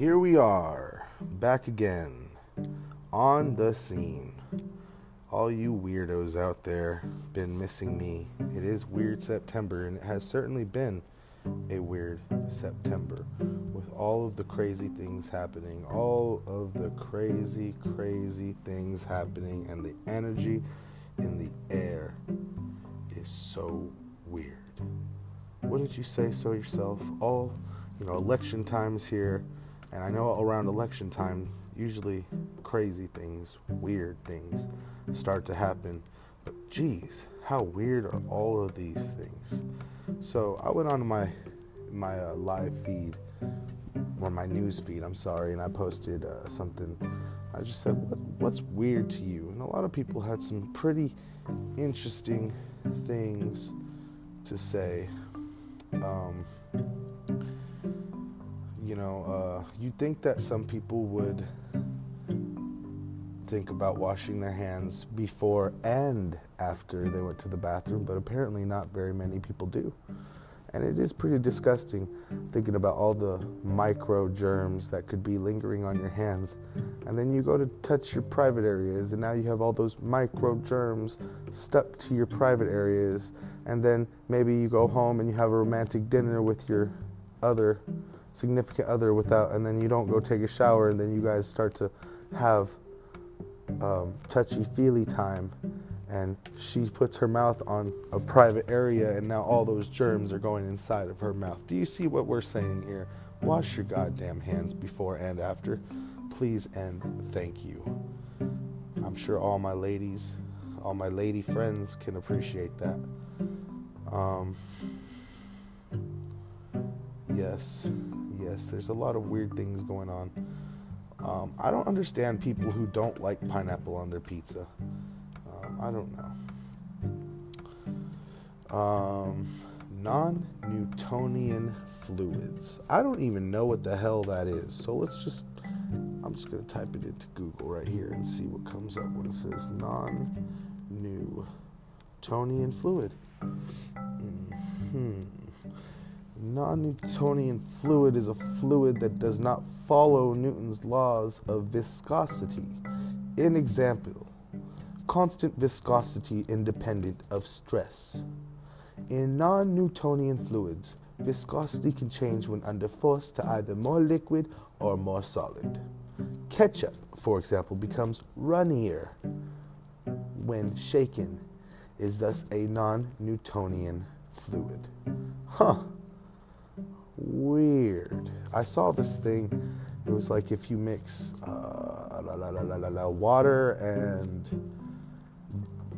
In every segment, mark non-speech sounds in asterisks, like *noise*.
here we are, back again, on the scene. All you weirdos out there been missing me. It is weird September, and it has certainly been a weird September with all of the crazy things happening, all of the crazy, crazy things happening, and the energy in the air is so weird. What did you say so yourself? All, you know, election times here, and I know around election time, usually crazy things, weird things start to happen. But geez, how weird are all of these things? So I went on my my uh, live feed or my news feed. I'm sorry, and I posted uh, something. I just said, what, "What's weird to you?" And a lot of people had some pretty interesting things to say. Um, you know, uh, you'd think that some people would think about washing their hands before and after they went to the bathroom, but apparently not very many people do. And it is pretty disgusting thinking about all the micro germs that could be lingering on your hands. And then you go to touch your private areas, and now you have all those micro germs stuck to your private areas. And then maybe you go home and you have a romantic dinner with your other significant other without, and then you don't go take a shower, and then you guys start to have um, touchy feely time and she puts her mouth on a private area and now all those germs are going inside of her mouth. Do you see what we're saying here? Wash your goddamn hands before and after. Please and thank you. I'm sure all my ladies, all my lady friends can appreciate that. Um, yes, yes, there's a lot of weird things going on. Um, I don't understand people who don't like pineapple on their pizza. I don't know. Um, non Newtonian fluids. I don't even know what the hell that is. So let's just, I'm just going to type it into Google right here and see what comes up when it says non Newtonian fluid. Mm-hmm. Non Newtonian fluid is a fluid that does not follow Newton's laws of viscosity. In example constant viscosity independent of stress. In non Newtonian fluids, viscosity can change when under force to either more liquid or more solid. Ketchup, for example, becomes runnier when shaken, is thus a non Newtonian fluid. Huh. Weird. I saw this thing. It was like if you mix uh, la, la, la, water and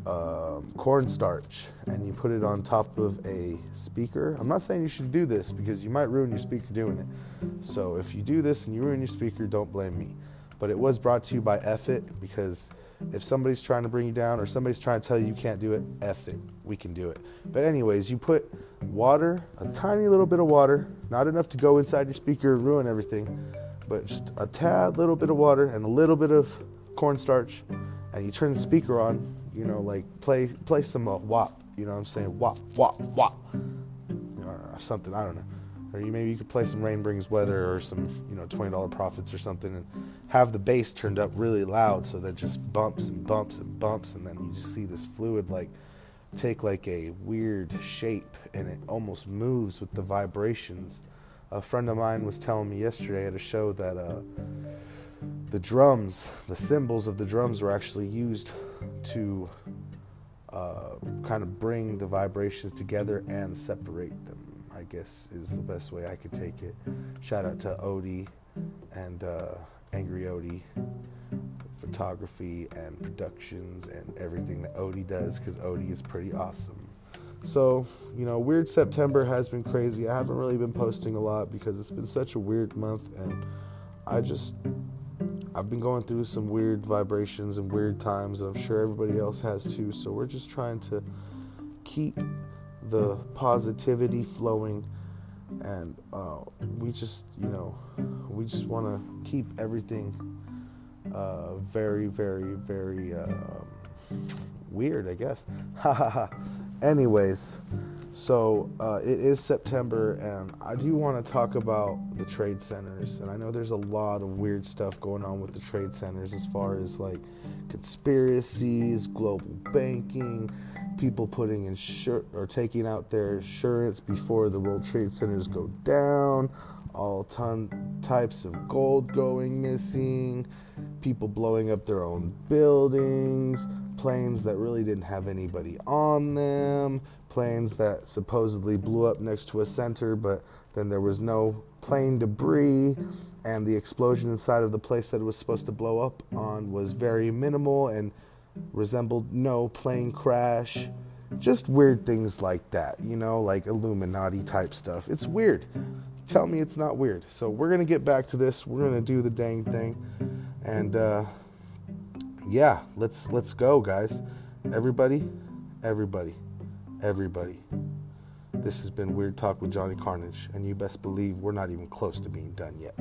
um, cornstarch and you put it on top of a speaker. I'm not saying you should do this because you might ruin your speaker doing it. So if you do this and you ruin your speaker, don't blame me. But it was brought to you by Effit because if somebody's trying to bring you down or somebody's trying to tell you you can't do it, F it. We can do it. But, anyways, you put water, a tiny little bit of water, not enough to go inside your speaker and ruin everything, but just a tad little bit of water and a little bit of cornstarch, and you turn the speaker on you know, like play play some uh. You know what I'm saying? WAP, WAP, WAP, or something. I don't know. Or you maybe you could play some Rain Brings Weather or some you know twenty dollar profits or something, and have the bass turned up really loud so that just bumps and bumps and bumps, and then you just see this fluid like take like a weird shape, and it almost moves with the vibrations. A friend of mine was telling me yesterday at a show that uh, the drums, the cymbals of the drums, were actually used to uh, kind of bring the vibrations together and separate them. I guess is the best way I could take it. Shout out to Odie and uh, Angry Odie, photography and productions and everything that Odie does because Odie is pretty awesome. So, you know, Weird September has been crazy. I haven't really been posting a lot because it's been such a weird month and I just I've been going through some weird vibrations and weird times, and I'm sure everybody else has too. So we're just trying to keep the positivity flowing, and uh, we just, you know, we just want to keep everything uh, very, very, very um, weird, I guess. *laughs* Anyways, So uh, it is September, and I do want to talk about the trade centers. And I know there's a lot of weird stuff going on with the trade centers as far as like conspiracies, global banking, people putting insur- or taking out their insurance before the World Trade Centers go down, all ton types of gold going missing, people blowing up their own buildings, planes that really didn't have anybody on them, planes that supposedly blew up next to a center, but then there was no plane debris, and the explosion inside of the place that it was supposed to blow up on was very minimal and resembled no plane crash. Just weird things like that, you know, like Illuminati type stuff. It's weird. Tell me it's not weird. So we're gonna get back to this. We're gonna do the dang thing, and uh, yeah, let's let's go, guys. Everybody, everybody everybody. This has been Weird Talk with Johnny Carnage, and you best believe we're not even close to being done yet.